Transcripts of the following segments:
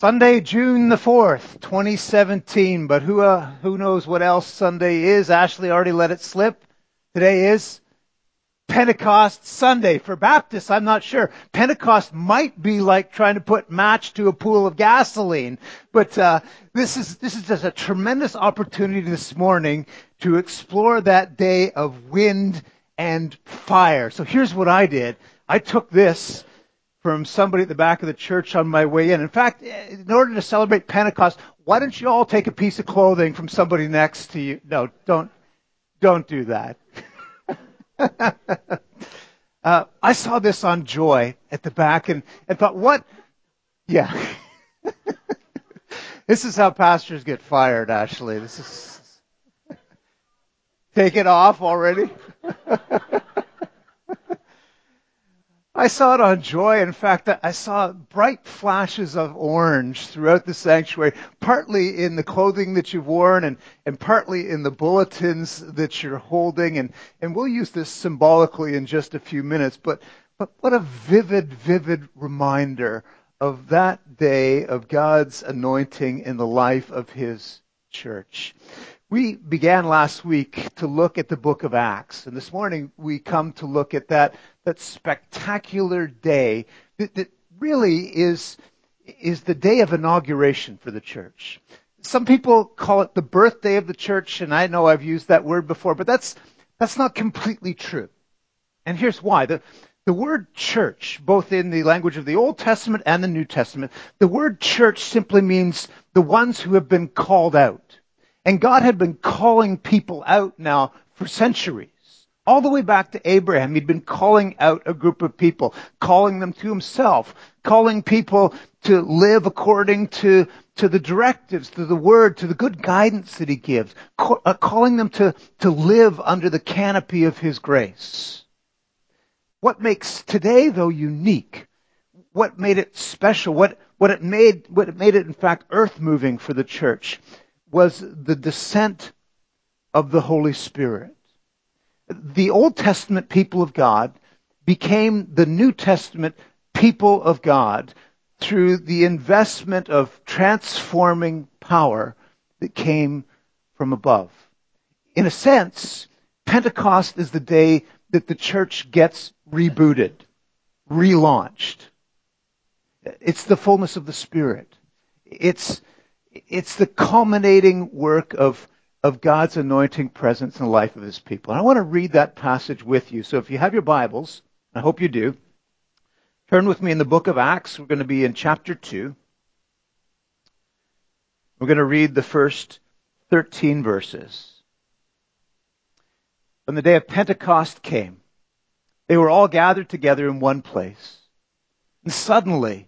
Sunday, June the 4th, 2017. But who, uh, who knows what else Sunday is? Ashley already let it slip. Today is Pentecost Sunday. For Baptists, I'm not sure. Pentecost might be like trying to put match to a pool of gasoline. But, uh, this is, this is just a tremendous opportunity this morning to explore that day of wind and fire. So here's what I did. I took this from somebody at the back of the church on my way in. In fact, in order to celebrate Pentecost, why don't you all take a piece of clothing from somebody next to you? No, don't, don't do that. uh, I saw this on Joy at the back and, and thought, what? Yeah. this is how pastors get fired, Ashley. This is, take it off already? I saw it on Joy. In fact, I saw bright flashes of orange throughout the sanctuary, partly in the clothing that you've worn and, and partly in the bulletins that you're holding. And, and we'll use this symbolically in just a few minutes, but, but what a vivid, vivid reminder of that day of God's anointing in the life of His church. We began last week to look at the book of Acts, and this morning we come to look at that, that spectacular day that, that really is, is the day of inauguration for the church. Some people call it the birthday of the church, and I know I've used that word before, but that's, that's not completely true. And here's why. The, the word church, both in the language of the Old Testament and the New Testament, the word church simply means the ones who have been called out. And God had been calling people out now for centuries. All the way back to Abraham, he'd been calling out a group of people, calling them to himself, calling people to live according to, to the directives, to the word, to the good guidance that he gives, uh, calling them to, to live under the canopy of his grace. What makes today, though, unique, what made it special, what, what it made, what it made it, in fact, earth moving for the church, was the descent of the Holy Spirit. The Old Testament people of God became the New Testament people of God through the investment of transforming power that came from above. In a sense, Pentecost is the day that the church gets rebooted, relaunched. It's the fullness of the Spirit. It's it's the culminating work of, of God's anointing presence in the life of his people. And I want to read that passage with you. So if you have your Bibles, I hope you do, turn with me in the book of Acts. We're going to be in chapter 2. We're going to read the first 13 verses. When the day of Pentecost came, they were all gathered together in one place. And suddenly,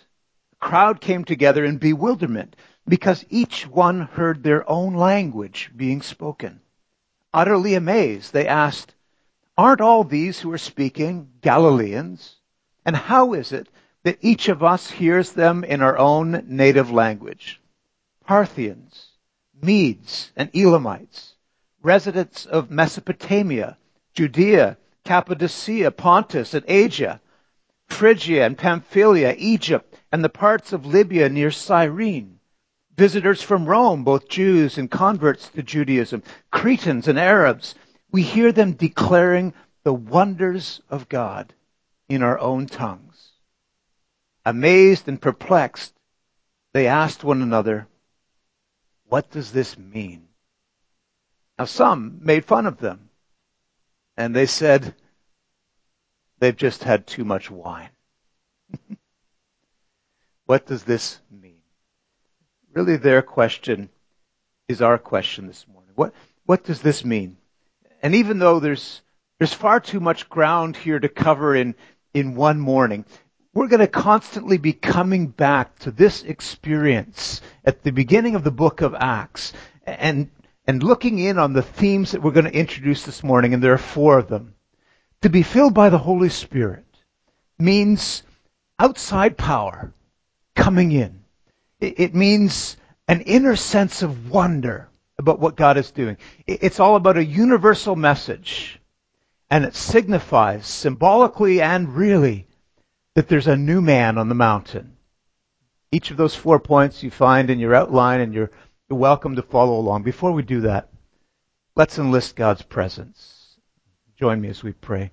crowd came together in bewilderment because each one heard their own language being spoken. Utterly amazed, they asked, Aren't all these who are speaking Galileans? And how is it that each of us hears them in our own native language? Parthians, Medes, and Elamites, residents of Mesopotamia, Judea, Cappadocia, Pontus, and Asia, Phrygia and Pamphylia, Egypt, and the parts of Libya near Cyrene. Visitors from Rome, both Jews and converts to Judaism, Cretans and Arabs, we hear them declaring the wonders of God in our own tongues. Amazed and perplexed, they asked one another, what does this mean? Now some made fun of them and they said, they've just had too much wine. What does this mean? Really, their question is our question this morning. What, what does this mean? And even though there's, there's far too much ground here to cover in, in one morning, we're going to constantly be coming back to this experience at the beginning of the book of Acts and, and looking in on the themes that we're going to introduce this morning, and there are four of them. To be filled by the Holy Spirit means outside power coming in. It, means an inner sense of wonder about what God is doing. It's all about a universal message. And it signifies symbolically and really that there's a new man on the mountain. Each of those four points you find in your outline and you're, welcome to follow along. Before we do that, let's enlist God's presence. Join me as we pray.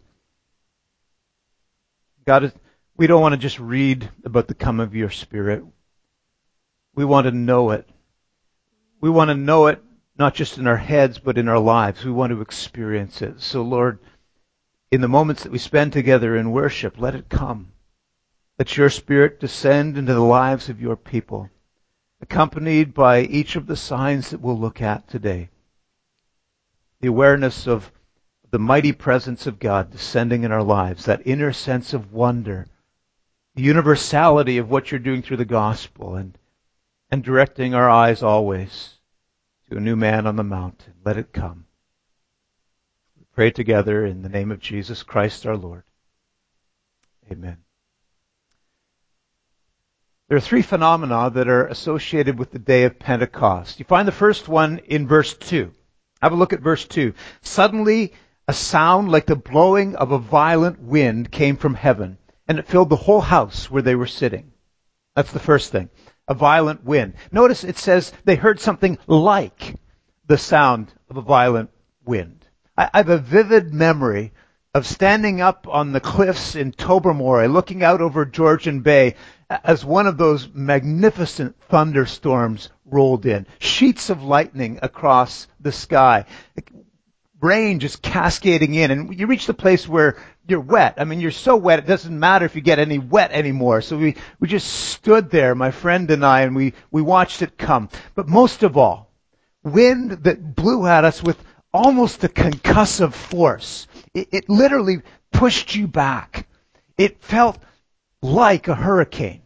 God, we don't want to just read about the come of your Spirit. We want to know it. We want to know it not just in our heads, but in our lives. We want to experience it. So, Lord, in the moments that we spend together in worship, let it come. Let your Spirit descend into the lives of your people, accompanied by each of the signs that we'll look at today. The awareness of the mighty presence of God descending in our lives, that inner sense of wonder, the universality of what you're doing through the gospel, and, and directing our eyes always to a new man on the mountain. Let it come. We pray together in the name of Jesus Christ our Lord. Amen. There are three phenomena that are associated with the day of Pentecost. You find the first one in verse 2. Have a look at verse 2. Suddenly, a sound like the blowing of a violent wind came from heaven, and it filled the whole house where they were sitting. That's the first thing. A violent wind. Notice it says they heard something like the sound of a violent wind. I, have a vivid memory of standing up on the cliffs in Tobermory, looking out over Georgian Bay as one of those magnificent thunderstorms rolled in. Sheets of lightning across the sky rain just cascading in, and you reach the place where you're wet. I mean, you're so wet, it doesn't matter if you get any wet anymore. So we, we just stood there, my friend and I, and we, we watched it come. But most of all, wind that blew at us with almost a concussive force. It, it literally pushed you back. It felt like a hurricane.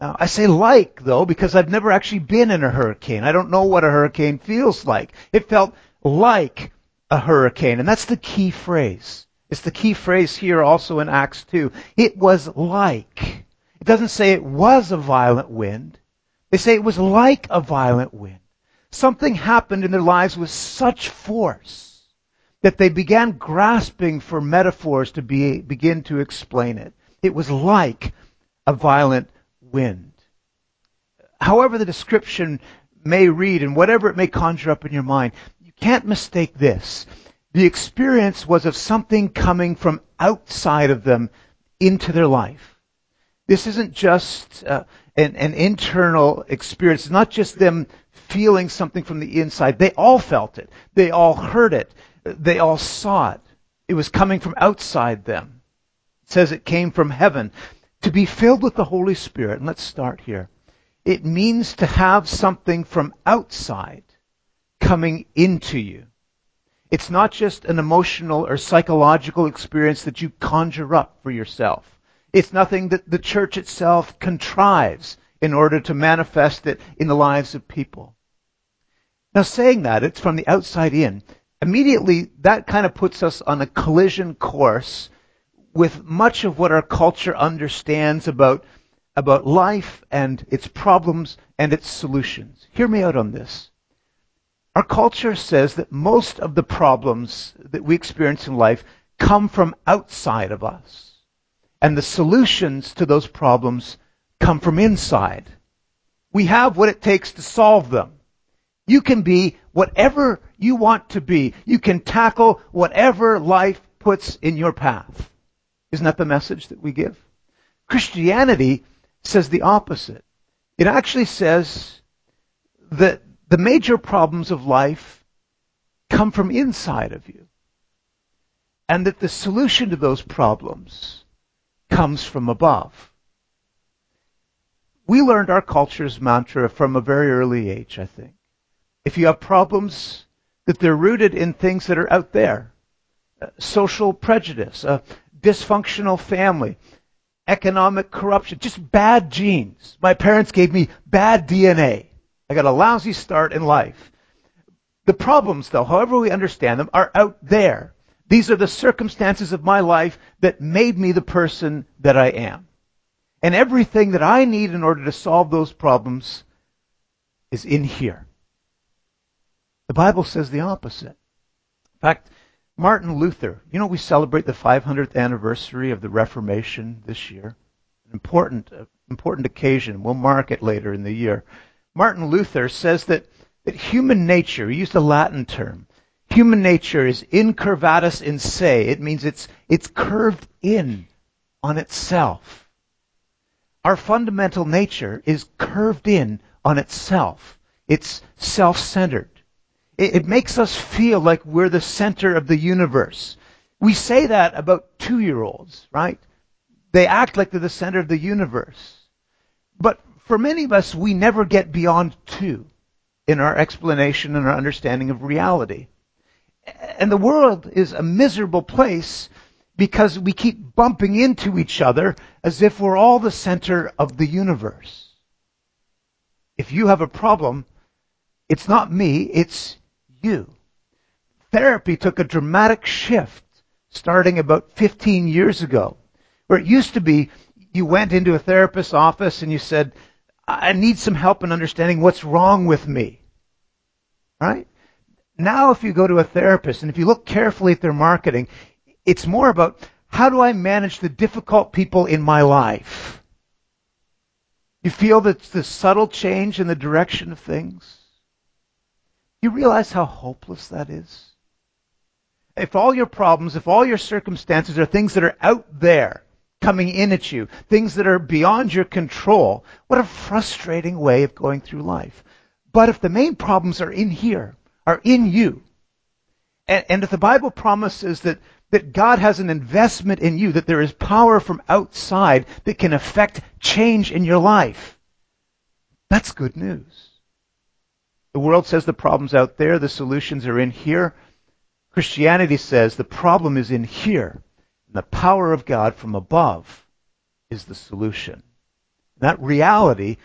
Now, I say like, though, because I've never actually been in a hurricane. I don't know what a hurricane feels like. It felt like a hurricane. And that's the key phrase. It's the key phrase here also in Acts 2. It was like. It doesn't say it was a violent wind. They say it was like a violent wind. Something happened in their lives with such force that they began grasping for metaphors to be, begin to explain it. It was like a violent wind. However the description may read and whatever it may conjure up in your mind, can't mistake this. The experience was of something coming from outside of them into their life. This isn't just uh, an, an internal experience. It's not just them feeling something from the inside. They all felt it. They all heard it. They all saw it. It was coming from outside them. It says it came from heaven. To be filled with the Holy Spirit, and let's start here. It means to have something from outside coming into you. It's not just an emotional or psychological experience that you conjure up for yourself. It's nothing that the church itself contrives in order to manifest it in the lives of people. Now saying that, it's from the outside in. Immediately, that kind of puts us on a collision course with much of what our culture understands about, about life and its problems and its solutions. Hear me out on this. Our culture says that most of the problems that we experience in life come from outside of us. And the solutions to those problems come from inside. We have what it takes to solve them. You can be whatever you want to be. You can tackle whatever life puts in your path. Isn't that the message that we give? Christianity says the opposite. It actually says that the major problems of life come from inside of you. And that the solution to those problems comes from above. We learned our culture's mantra from a very early age, I think. If you have problems, that they're rooted in things that are out there. Uh, social prejudice, a dysfunctional family, economic corruption, just bad genes. My parents gave me bad DNA. I got a lousy start in life. The problems, though, however we understand them, are out there. These are the circumstances of my life that made me the person that I am. And everything that I need in order to solve those problems is in here. The Bible says the opposite. In fact, Martin Luther, you know, we celebrate the 500th anniversary of the Reformation this year. An important, uh, important occasion. We'll mark it later in the year. Martin Luther says that, that human nature, he used a Latin term, human nature is incurvatus in se. It means it's, it's curved in on itself. Our fundamental nature is curved in on itself. It's self-centered. It, it makes us feel like we're the center of the universe. We say that about two-year-olds, right? They act like they're the center of the universe. But for many of us, we never get beyond two in our explanation and our understanding of reality. And the world is a miserable place because we keep bumping into each other as if we're all the center of the universe. If you have a problem, it's not me, it's you. Therapy took a dramatic shift starting about 15 years ago, where it used to be you went into a therapist's office and you said, I need some help in understanding what's wrong with me. Right? Now, if you go to a therapist and if you look carefully at their marketing, it's more about how do I manage the difficult people in my life? You feel that the subtle change in the direction of things? You realize how hopeless that is? If all your problems, if all your circumstances are things that are out there coming in at you, things that are beyond your control, what a frustrating way of going through life. But if the main problems are in here, are in you, and, and if the Bible promises that, that God has an investment in you, that there is power from outside that can affect change in your life, that's good news. The world says the problem's out there, the solutions are in here. Christianity says the problem is in here. The power of God from above is the solution. That reality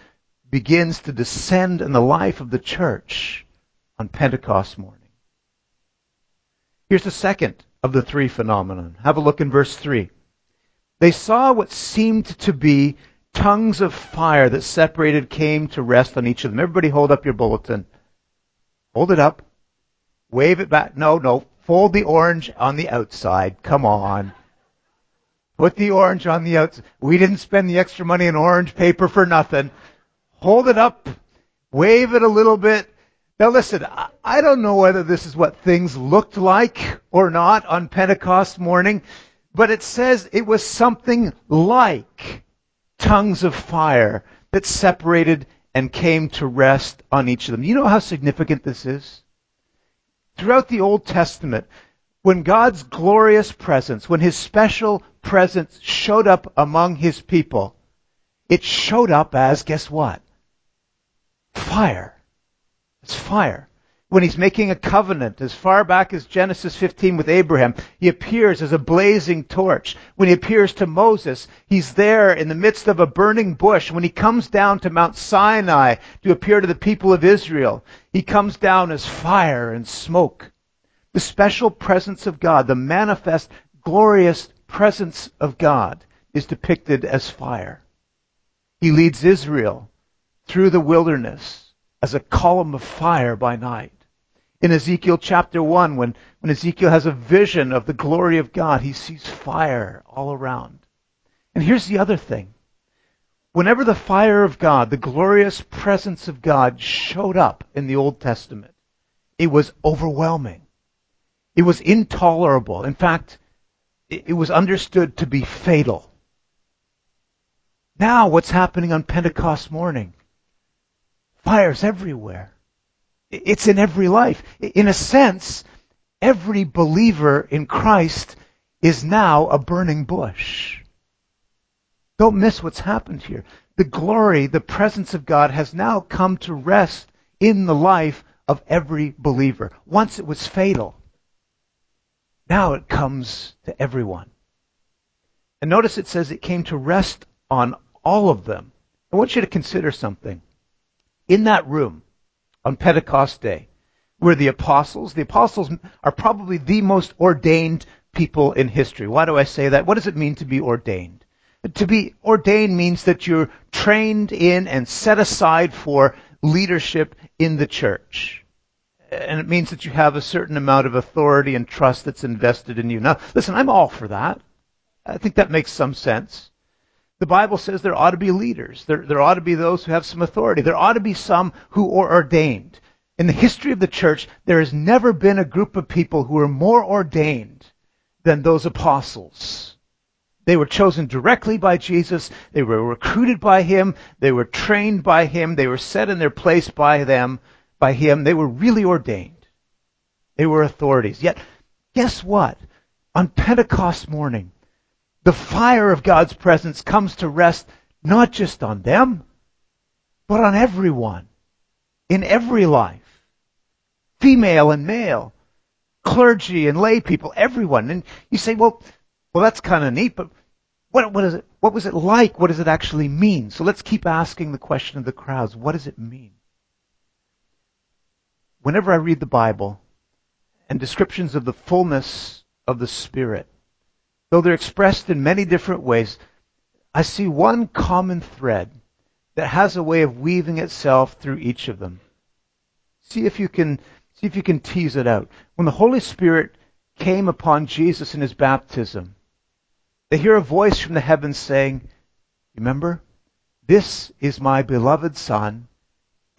begins to descend in the life of the church on Pentecost morning. Here's the second of the three phenomenon. Have a look in verse 3. They saw what seemed to be tongues of fire that separated came to rest on each of them. Everybody hold up your bulletin. Hold it up. Wave it back. No, no. Fold the orange on the outside. Come on. Put the orange on the outside. We didn't spend the extra money on orange paper for nothing. Hold it up. Wave it a little bit. Now listen, I don't know whether this is what things looked like or not on Pentecost morning, but it says it was something like tongues of fire that separated and came to rest on each of them. You know how significant this is? Throughout the Old Testament, when God's glorious presence, when His special presence showed up among His people, it showed up as, guess what? Fire. It's fire when he's making a covenant as far back as Genesis 15 with Abraham. He appears as a blazing torch. When he appears to Moses, he's there in the midst of a burning bush. When he comes down to Mount Sinai to appear to the people of Israel, he comes down as fire and smoke. The special presence of God, the manifest, glorious presence of God is depicted as fire. He leads Israel through the wilderness as a column of fire by night in Ezekiel chapter 1, when, when Ezekiel has a vision of the glory of God, he sees fire all around. And here's the other thing. Whenever the fire of God, the glorious presence of God showed up in the Old Testament, it was overwhelming. It was intolerable. In fact, it was understood to be fatal. Now, what's happening on Pentecost morning? Fire's everywhere. It's in every life. In a sense, every believer in Christ is now a burning bush. Don't miss what's happened here. The glory, the presence of God has now come to rest in the life of every believer. Once it was fatal. Now it comes to everyone. And notice it says it came to rest on all of them. I want you to consider something. In that room on Pentecost Day were the apostles. The apostles are probably the most ordained people in history. Why do I say that? What does it mean to be ordained? To be ordained means that you're trained in and set aside for leadership in the church. And it means that you have a certain amount of authority and trust that's invested in you. Now, listen, I'm all for that. I think that makes some sense. The Bible says there ought to be leaders. There, there ought to be those who have some authority. There ought to be some who are ordained. In the history of the church, there has never been a group of people who are more ordained than those apostles. They were chosen directly by Jesus. They were recruited by Him. They were trained by Him. They were set in their place by them, by Him. They were really ordained. They were authorities. Yet, guess what? On Pentecost morning, the fire of God's presence comes to rest not just on them, but on everyone, in every life, female and male, clergy and lay people, everyone. And you say, well, well, that's kind of neat, but what, what is it? What was it like? What does it actually mean? So let's keep asking the question of the crowds. What does it mean? Whenever I read the Bible and descriptions of the fullness of the Spirit, though they're expressed in many different ways, I see one common thread that has a way of weaving itself through each of them. See if you can See if you can tease it out. When the Holy Spirit came upon Jesus in his baptism, they hear a voice from the heavens saying, Remember, this is my beloved Son,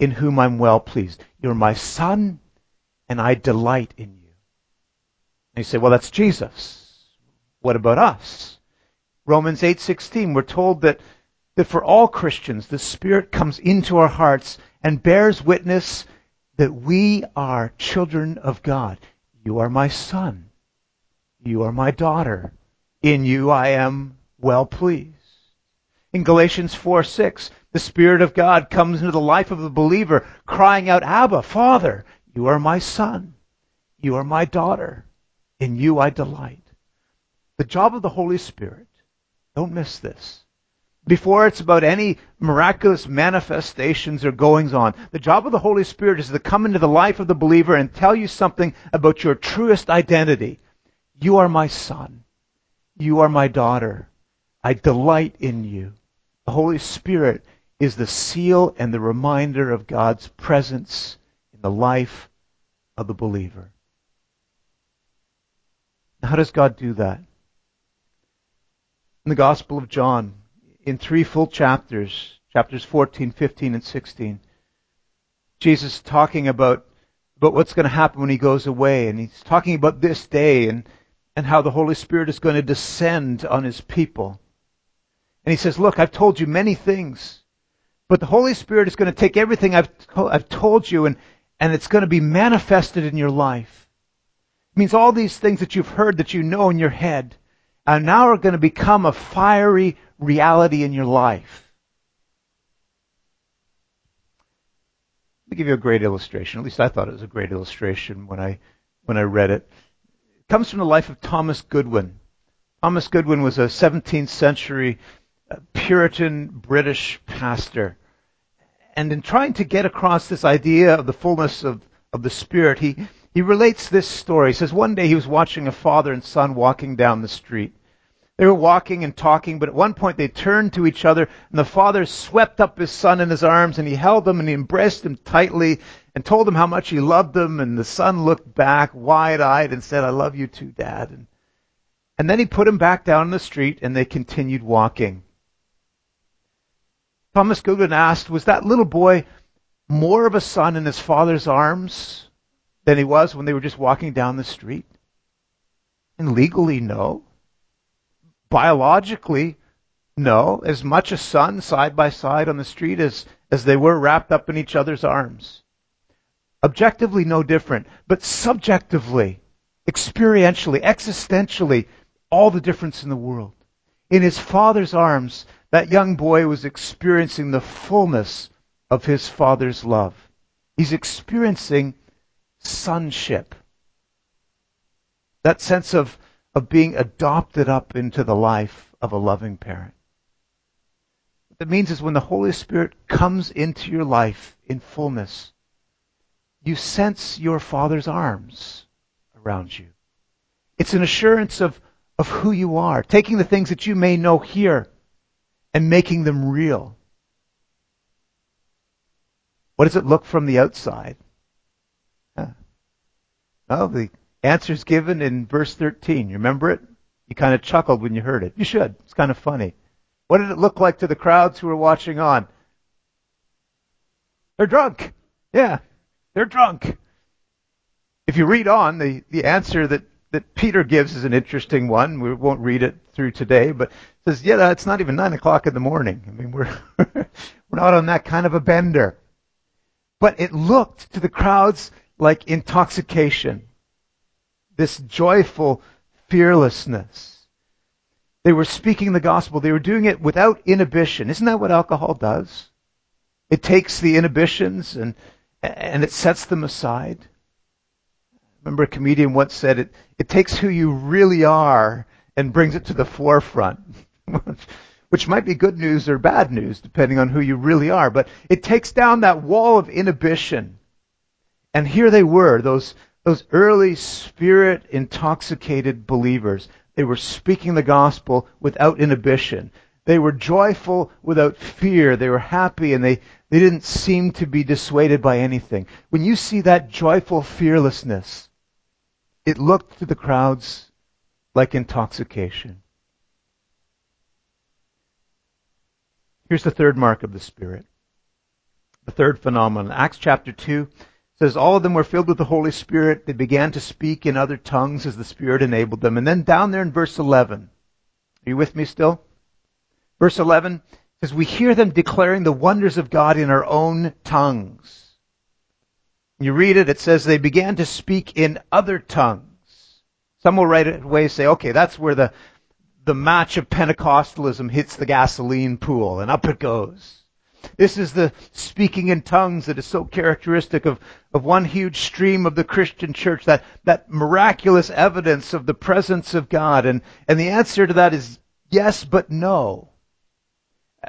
in whom I'm well pleased. You're my Son, and I delight in you. And you say, Well, that's Jesus. What about us? Romans 8:16 we're told that that for all Christians the Spirit comes into our hearts and bears witness that we are children of God. You are my son. You are my daughter. In you I am well pleased. In Galatians 4 6, the Spirit of God comes into the life of the believer, crying out, Abba, Father, you are my son. You are my daughter. In you I delight. The job of the Holy Spirit, don't miss this, before it's about any miraculous manifestations or goings on. The job of the Holy Spirit is to come into the life of the believer and tell you something about your truest identity. You are my son. You are my daughter. I delight in you. The Holy Spirit is the seal and the reminder of God's presence in the life of the believer. How does God do that? In the Gospel of John, in three full chapters, chapters 14, 15, and 16. Jesus is talking about, about what's going to happen when he goes away, and he's talking about this day and, and how the Holy Spirit is going to descend on his people. And he says, Look, I've told you many things, but the Holy Spirit is going to take everything I've, to- I've told you and, and it's going to be manifested in your life. It means all these things that you've heard that you know in your head are now are going to become a fiery reality in your life. Let me give you a great illustration. At least I thought it was a great illustration when I when I read it. It comes from the life of Thomas Goodwin. Thomas Goodwin was a 17th century uh, Puritan British pastor. And in trying to get across this idea of the fullness of, of the Spirit, he, he relates this story. He says one day he was watching a father and son walking down the street. They were walking and talking, but at one point they turned to each other, and the father swept up his son in his arms, and he held him and he embraced him tightly and told him how much he loved him. And the son looked back, wide-eyed, and said, "I love you too, Dad." And, and then he put him back down in the street, and they continued walking. Thomas Goodwin asked, "Was that little boy more of a son in his father's arms than he was when they were just walking down the street?" And legally, no. Biologically, no, as much a son side by side on the street as, as they were wrapped up in each other's arms. Objectively, no different, but subjectively, experientially, existentially, all the difference in the world. In his father's arms, that young boy was experiencing the fullness of his father's love. He's experiencing sonship. That sense of of being adopted up into the life of a loving parent. What that means is when the Holy Spirit comes into your life in fullness, you sense your Father's arms around you. It's an assurance of, of who you are, taking the things that you may know here and making them real. What does it look from the outside? Huh. Well, the answer is given in verse 13. You remember it? You kind of chuckled when you heard it. You should. It's kind of funny. What did it look like to the crowds who were watching on? They're drunk. Yeah, they're drunk. If you read on, the, the answer that, that Peter gives is an interesting one. We won't read it through today, but says, yeah, it's not even nine o'clock in the morning. I mean, we're, we're not on that kind of a bender. But it looked to the crowds like intoxication. This joyful fearlessness. They were speaking the gospel. They were doing it without inhibition. Isn't that what alcohol does? It takes the inhibitions and, and it sets them aside. Remember a comedian once said it, it takes who you really are and brings it to the forefront. Which might be good news or bad news, depending on who you really are. But it takes down that wall of inhibition. And here they were, those, those early spirit intoxicated believers. They were speaking the gospel without inhibition. They were joyful without fear. They were happy and they, they didn't seem to be dissuaded by anything. When you see that joyful fearlessness, it looked to the crowds like intoxication. Here's the third mark of the Spirit. The third phenomenon. Acts chapter 2 says, All of them were filled with the Holy Spirit. They began to speak in other tongues as the Spirit enabled them. And then down there in verse 11, are you with me still? Verse 11 says, We hear them declaring the wonders of God in our own tongues. You read it, it says they began to speak in other tongues. Some will right away say, okay, that's where the, the match of Pentecostalism hits the gasoline pool, and up it goes. This is the speaking in tongues that is so characteristic of, of one huge stream of the Christian church, that, that miraculous evidence of the presence of God. And, and the answer to that is yes, but no.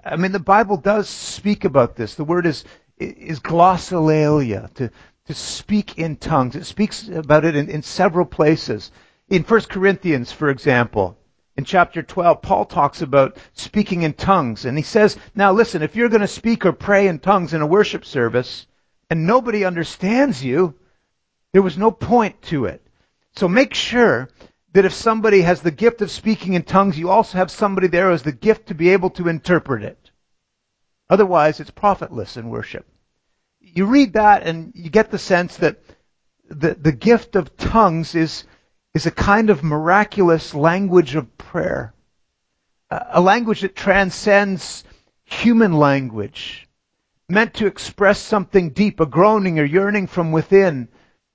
I mean, the Bible does speak about this. The word is, is glossolalia, to, to speak in tongues. It speaks about it in, in several places. In 1 Corinthians, for example, in chapter 12, Paul talks about speaking in tongues. And he says, now listen, if you're going to speak or pray in tongues in a worship service and nobody understands you, there was no point to it. So make sure that if somebody has the gift of speaking in tongues, you also have somebody there who has the gift to be able to interpret it. Otherwise, it's profitless in worship. You read that and you get the sense that the, the gift of tongues is is a kind of miraculous language of prayer. A language that transcends human language, meant to express something deep, a groaning or yearning from within,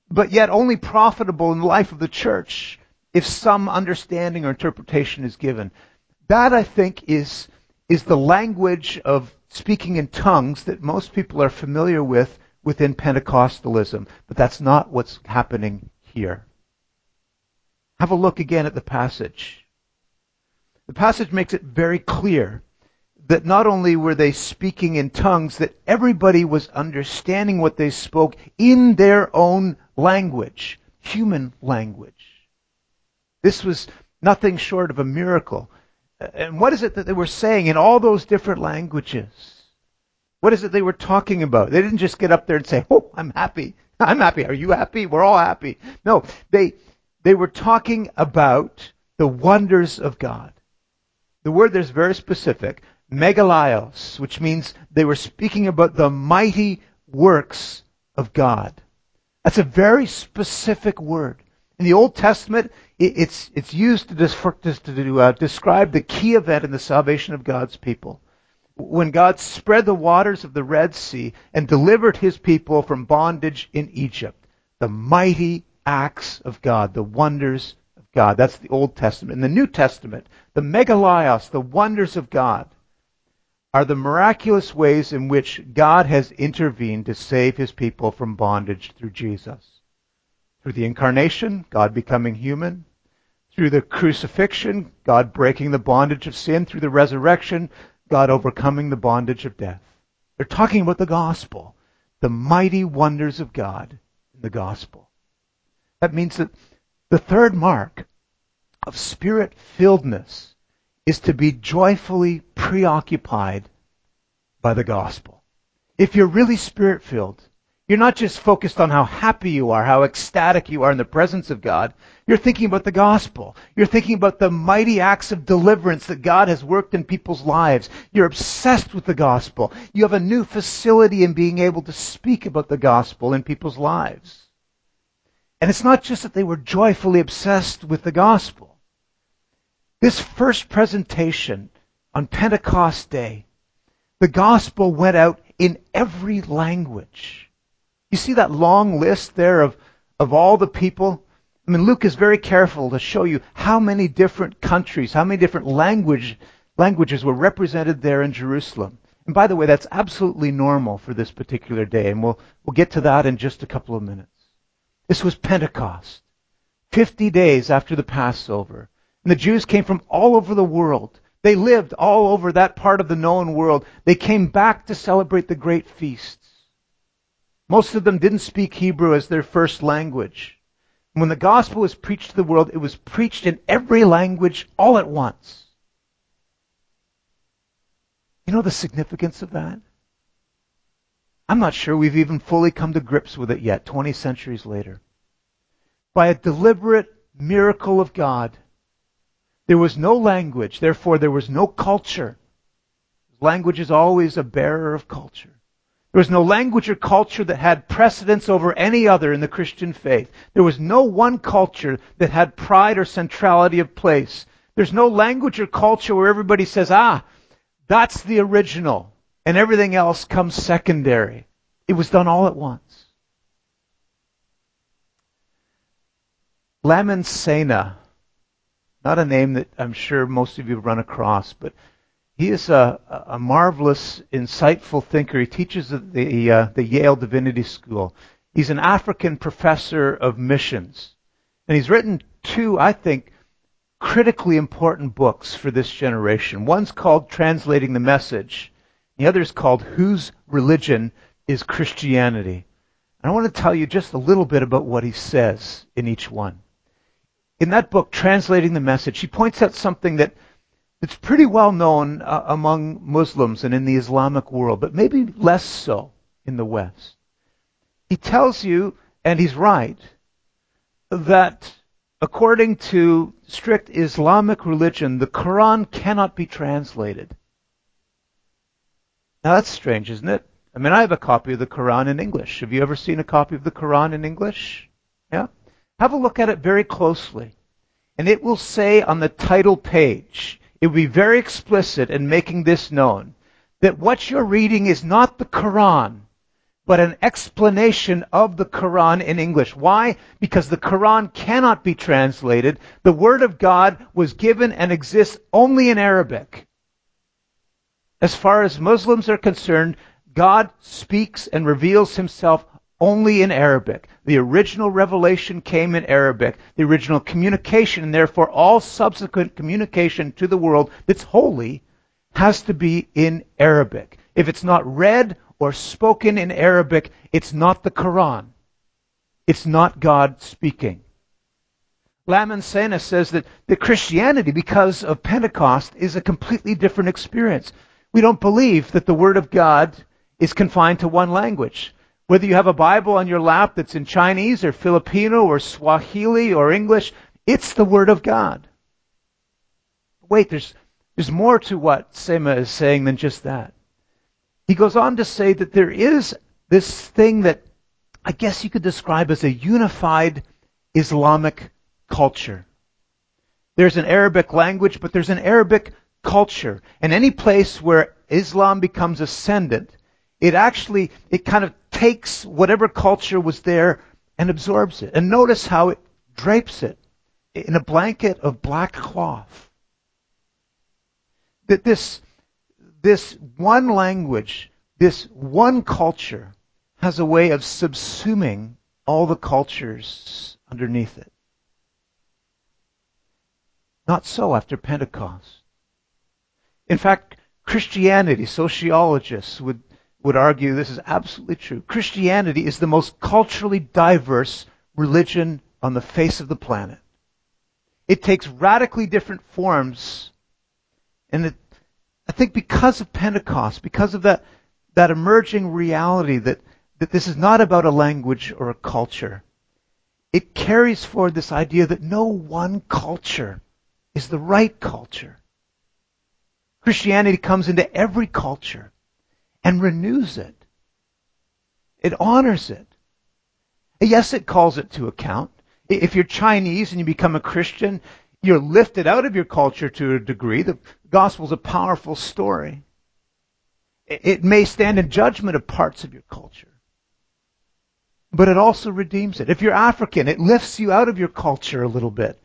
but yet only profitable in the life of the church if some understanding or interpretation is given. That, I think, is, is the language of speaking in tongues that most people are familiar with within Pentecostalism, but that's not what's happening here. Have a look again at the passage. The passage makes it very clear that not only were they speaking in tongues, that everybody was understanding what they spoke in their own language, human language. This was nothing short of a miracle. And what is it that they were saying in all those different languages? What is it they were talking about? They didn't just get up there and say, Oh, I'm happy. I'm happy. Are you happy? We're all happy. No, they, they were talking about the wonders of God. The word there is very specific, megalaios, which means they were speaking about the mighty works of God. That's a very specific word. In the Old Testament, it's, it's used to, to uh, describe the key event in the salvation of God's people. When God spread the waters of the Red Sea and delivered his people from bondage in Egypt, the mighty acts of God, the wonders of God. That's the Old Testament. In the New Testament, the megalaios, the wonders of God, are the miraculous ways in which God has intervened to save his people from bondage through Jesus. Through the incarnation, God becoming human, Through the crucifixion, God breaking the bondage of sin. Through the resurrection, God overcoming the bondage of death. They're talking about the gospel, the mighty wonders of God in the gospel. That means that the third mark of spirit filledness is to be joyfully preoccupied by the gospel. If you're really spirit filled, you're not just focused on how happy you are, how ecstatic you are in the presence of God. You're thinking about the gospel. You're thinking about the mighty acts of deliverance that God has worked in people's lives. You're obsessed with the gospel. You have a new facility in being able to speak about the gospel in people's lives. And it's not just that they were joyfully obsessed with the gospel. This first presentation on Pentecost Day, the gospel went out in every language. You see that long list there of, of all the people? I mean, Luke is very careful to show you how many different countries, how many different language, languages were represented there in Jerusalem. And by the way, that's absolutely normal for this particular day, and we'll, we'll get to that in just a couple of minutes. This was Pentecost, 50 days after the Passover. And the Jews came from all over the world. They lived all over that part of the known world. They came back to celebrate the great feasts. Most of them didn't speak Hebrew as their first language. When the gospel was preached to the world, it was preached in every language all at once. You know the significance of that? I'm not sure we've even fully come to grips with it yet, 20 centuries later. By a deliberate miracle of God, there was no language, therefore there was no culture. Language is always a bearer of culture. There was no language or culture that had precedence over any other in the Christian faith. There was no one culture that had pride or centrality of place. There's no language or culture where everybody says, ah, that's the original, and everything else comes secondary. It was done all at once. Lamin Sanneh, not a name that I'm sure most of you have run across, but he is a, a marvelous, insightful thinker. He teaches at the, uh, the Yale Divinity School. He's an African professor of missions. And he's written two, I think, critically important books for this generation. One's called Translating the Message. The other is called Whose Religion is Christianity? And I want to tell you just a little bit about what he says in each one. In that book, Translating the Message, he points out something that it's pretty well known uh, among Muslims and in the Islamic world, but maybe less so in the West. He tells you, and he's right, that according to strict Islamic religion, the Quran cannot be translated. Now that's strange, isn't it? I mean, I have a copy of the Quran in English. Have you ever seen a copy of the Quran in English? Yeah? Have a look at it very closely. And it will say on the title page, it would be very explicit in making this known that what you're reading is not the Quran, but an explanation of the Quran in English. Why? Because the Quran cannot be translated. The Word of God was given and exists only in Arabic. As far as Muslims are concerned, God speaks and reveals himself only in Arabic. The original revelation came in Arabic. The original communication, and therefore all subsequent communication to the world that's holy, has to be in Arabic. If it's not read or spoken in Arabic, it's not the Quran. It's not God speaking. Lamin Sanneh says that the Christianity, because of Pentecost, is a completely different experience. We don't believe that the Word of God is confined to one language. Whether you have a Bible on your lap that's in Chinese or Filipino or Swahili or English, it's the Word of God. Wait, there's, there's more to what Sanneh is saying than just that. He goes on to say that there is this thing that I guess you could describe as a unified Islamic culture. There's an Arabic language, but there's an Arabic culture. And any place where Islam becomes ascendant, it actually, it kind of takes whatever culture was there and absorbs it. And notice how it drapes it in a blanket of black cloth. That this, this one language, this one culture has a way of subsuming all the cultures underneath it. Not so after Pentecost. In fact, Christianity, sociologists would, would argue this is absolutely true. Christianity is the most culturally diverse religion on the face of the planet. It takes radically different forms. And it, I think because of Pentecost, because of that, that emerging reality that, that this is not about a language or a culture, it carries forward this idea that no one culture is the right culture. Christianity comes into every culture and renews it. It honors it. Yes, it calls it to account. If you're Chinese and you become a Christian, you're lifted out of your culture to a degree. The gospel's a powerful story. It may stand in judgment of parts of your culture. But it also redeems it. If you're African, it lifts you out of your culture a little bit.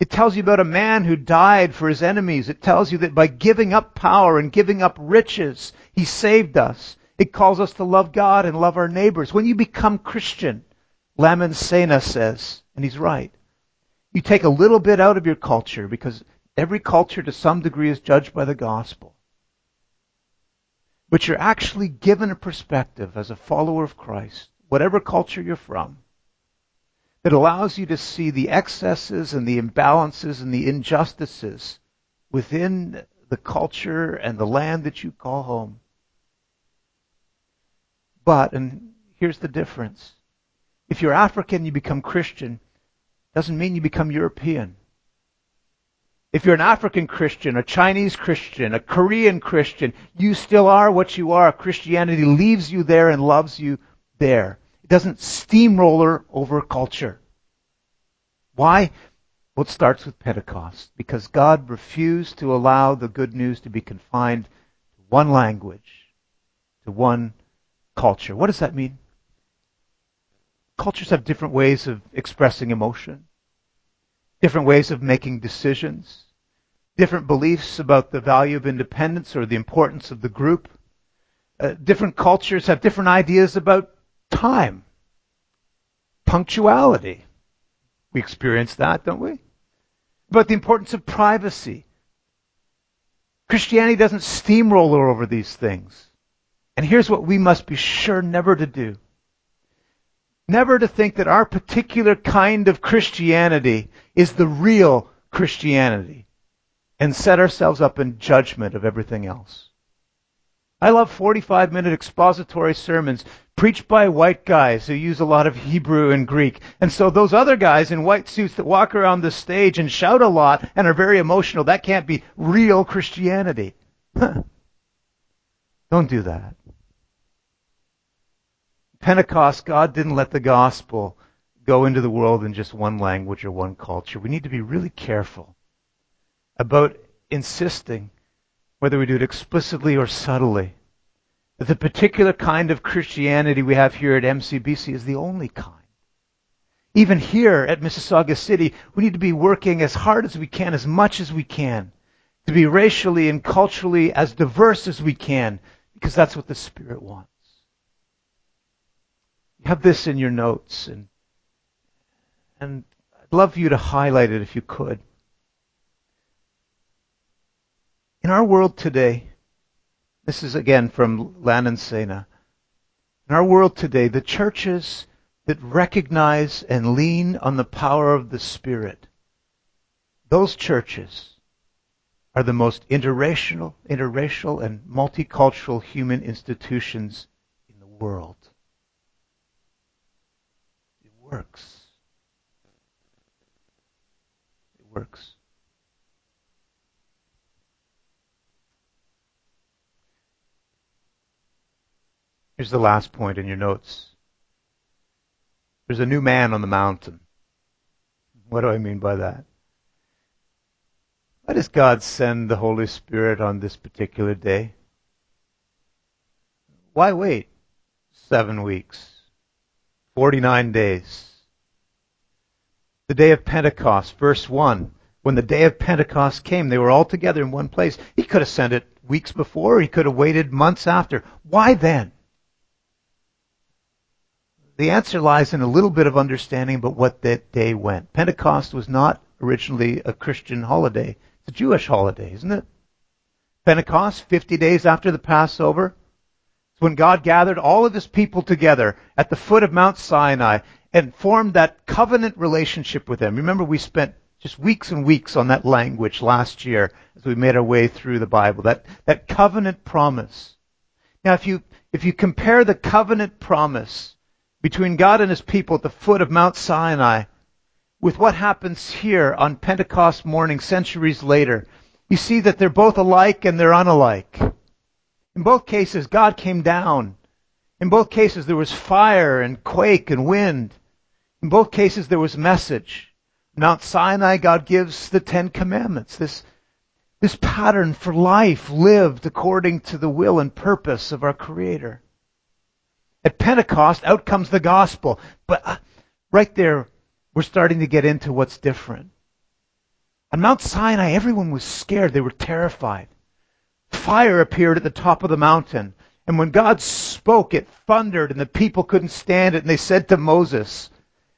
It tells you about a man who died for his enemies. It tells you that by giving up power and giving up riches, he saved us. It calls us to love God and love our neighbors. When you become Christian, Lamin Sanneh says, and he's right, you take a little bit out of your culture because every culture to some degree is judged by the gospel. But you're actually given a perspective as a follower of Christ, whatever culture you're from, that allows you to see the excesses and the imbalances and the injustices within the culture and the land that you call home. But, and here's the difference. If you're African, you become Christian, doesn't mean you become European. If you're an African Christian, a Chinese Christian, a Korean Christian, you still are what you are. Christianity leaves you there and loves you there. It doesn't steamroller over culture. Why? Well, it starts with Pentecost. Because God refused to allow the good news to be confined to one language, to one culture. What does that mean? Cultures have different ways of expressing emotion, different ways of making decisions, different beliefs about the value of independence or the importance of the group. Uh, different cultures have different ideas about time, punctuality. We experience that, don't we? About the importance of privacy. Christianity doesn't steamroller over these things. And here's what we must be sure never to do. Never to think that our particular kind of Christianity is the real Christianity and set ourselves up in judgment of everything else. I love 45 minute expository sermons preached by white guys who use a lot of Hebrew and Greek. And so those other guys in white suits that walk around the stage and shout a lot and are very emotional, that can't be real Christianity. Don't do that. Pentecost, God didn't let the gospel go into the world in just one language or one culture. We need to be really careful about insisting whether we do it explicitly or subtly, that the particular kind of Christianity we have here at MCBC is the only kind. Even here at Mississauga City, we need to be working as hard as we can, as much as we can, to be racially and culturally as diverse as we can, because that's what the Spirit wants. You have this in your notes, and, and I'd love for you to highlight it if you could. In our world today, this is again from Lamin Sanneh. In our world today, the churches that recognize and lean on the power of the Spirit, those churches are the most interracial, interracial and multicultural human institutions in the world. It works. It works. Here's the last point in your notes. There's a new man on the mountain. What do I mean by that? Why does God send the Holy Spirit on this particular day? Why wait seven weeks, 49 days? The day of Pentecost, verse 1. When the day of Pentecost came, they were all together in one place. He could have sent it weeks before, he could have waited months after. Why then? The answer lies in a little bit of understanding about what that day went. Pentecost was not originally a Christian holiday. It's a Jewish holiday, isn't it? Pentecost, 50 days after the Passover. It's when God gathered all of his people together at the foot of Mount Sinai and formed that covenant relationship with them. Remember, we spent just weeks and weeks on that language last year as we made our way through the Bible. That, that covenant promise. Now, if you, if you compare the covenant promise between God and his people at the foot of Mount Sinai with what happens here on Pentecost morning centuries later, you see that they're both alike and they're unalike. In both cases, God came down. In both cases, there was fire and quake and wind. In both cases, there was message. Mount Sinai, God gives the Ten Commandments, this, this pattern for life lived according to the will and purpose of our Creator. At Pentecost, out comes the gospel. But uh, right there, we're starting to get into what's different. On Mount Sinai, everyone was scared. They were terrified. Fire appeared at the top of the mountain. And when God spoke, it thundered and the people couldn't stand it. And they said to Moses,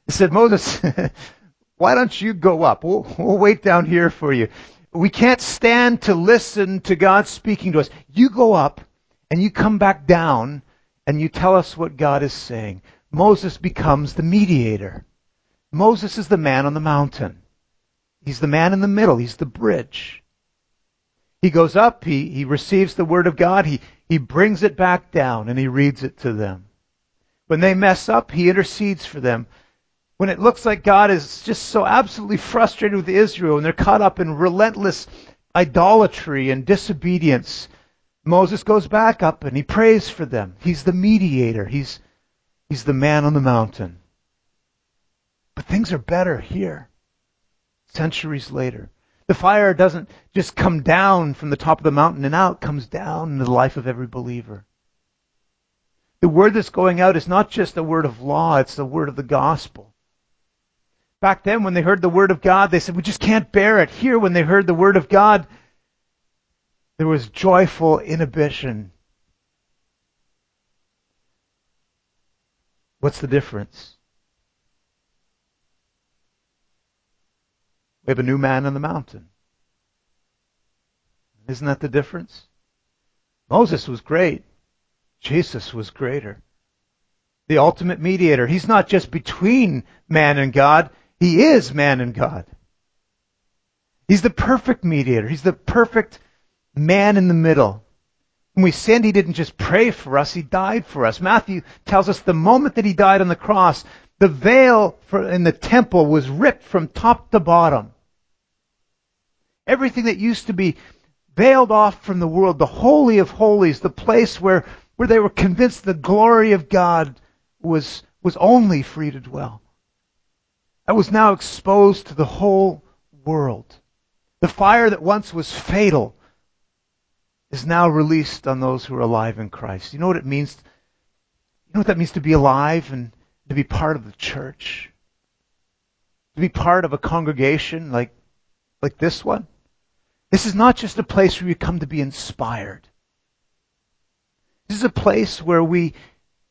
they said, Moses, why don't you go up? We'll, we'll wait down here for you. We can't stand to listen to God speaking to us. You go up and you come back down and you tell us what God is saying. Moses becomes the mediator. Moses is the man on the mountain. He's the man in the middle. He's the bridge. He goes up, he, he receives the word of God, he, he brings it back down, and he reads it to them. When they mess up, he intercedes for them. When it looks like God is just so absolutely frustrated with Israel and they're caught up in relentless idolatry and disobedience, Moses goes back up and he prays for them. He's the mediator. He's, he's the man on the mountain. But things are better here centuries later. The fire doesn't just come down from the top of the mountain and out, comes down in the life of every believer. The word that's going out is not just a word of law, it's the word of the gospel. Back then, when they heard the word of God, they said, We just can't bear it. Here, when they heard the word of God, there was joyful inhibition. What's the difference? We have a new man on the mountain. Isn't that the difference? Moses was great. Jesus was greater. The ultimate mediator. He's not just between man and God, he is man and God. He's the perfect mediator. He's the perfect man in the middle. When we sinned, he didn't just pray for us, he died for us. Matthew tells us the moment that he died on the cross, the veil in the temple was ripped from top to bottom. Everything that used to be veiled off from the world, the Holy of Holies, the place where, where they were convinced the glory of God was, was only free to dwell. That was now exposed to the whole world. The fire that once was fatal is now released on those who are alive in Christ. You know what it means? You know what that means to be alive and to be part of the church? To be part of a congregation like, like this one? This is not just a place where you come to be inspired. This is a place where we,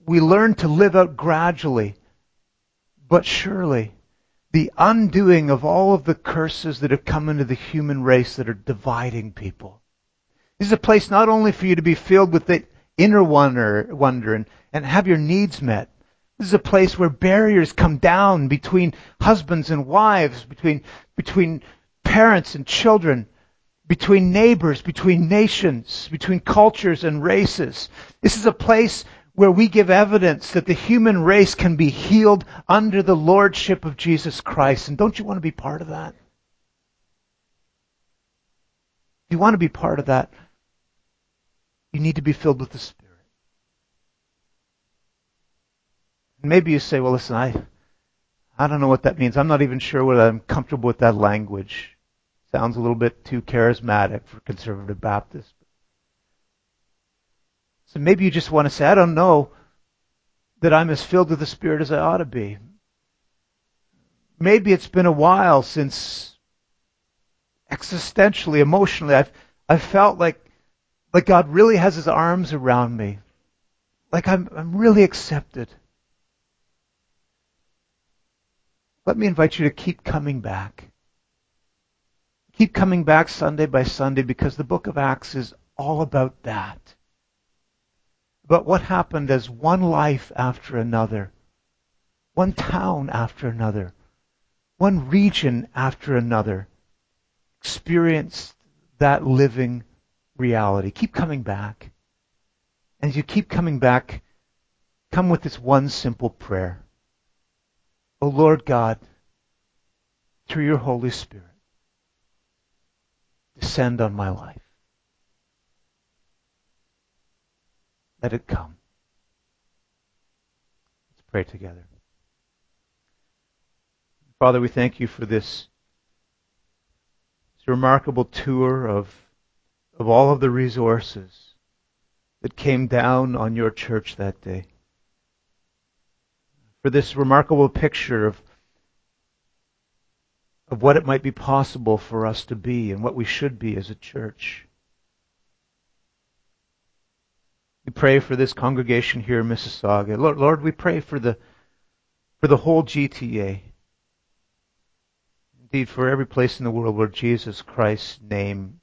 we learn to live out gradually, but surely, the undoing of all of the curses that have come into the human race that are dividing people. This is a place not only for you to be filled with the inner wonder, wonder and, and have your needs met. This is a place where barriers come down between husbands and wives, between, between parents and children between neighbors, between nations, between cultures and races. This is a place where we give evidence that the human race can be healed under the lordship of Jesus Christ. And don't you want to be part of that? You want to be part of that, you need to be filled with the Spirit. maybe you say, well, listen, I, I don't know what that means. I'm not even sure whether I'm comfortable with that language. Sounds a little bit too charismatic for conservative Baptists. So maybe you just want to say, I don't know that I'm as filled with the Spirit as I ought to be. Maybe it's been a while since existentially, emotionally, I've, I've felt like, like God really has his arms around me. Like I'm, I'm really accepted. Let me invite you to keep coming back. Keep coming back Sunday by Sunday because the book of Acts is all about that. But what happened as one life after another, one town after another, one region after another experienced that living reality. Keep coming back. And as you keep coming back, come with this one simple prayer. O Lord God, through your Holy Spirit, descend on my life. Let it come. Let's pray together. Father, we thank you for this, this remarkable tour of, of all of the resources that came down on your church that day. For this remarkable picture of of what it might be possible for us to be and what we should be as a church. We pray for this congregation here in Mississauga. Lord, Lord, we pray for the for the whole GTA. Indeed, for every place in the world where Jesus Christ's name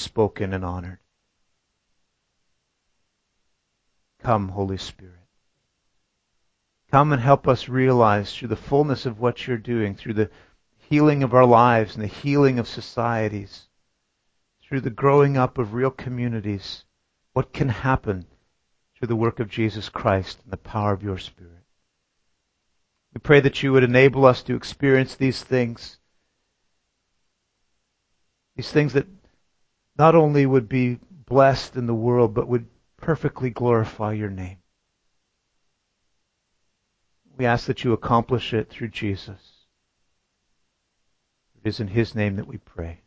spoken and honored. Come, Holy Spirit. Come and help us realize through the fullness of what you're doing, through the healing of our lives and the healing of societies, through the growing up of real communities, what can happen through the work of Jesus Christ and the power of your Spirit. We pray that you would enable us to experience these things, these things that not only would be blessed in the world, but would perfectly glorify your name. We ask that you accomplish it through Jesus. It is in His name that we pray.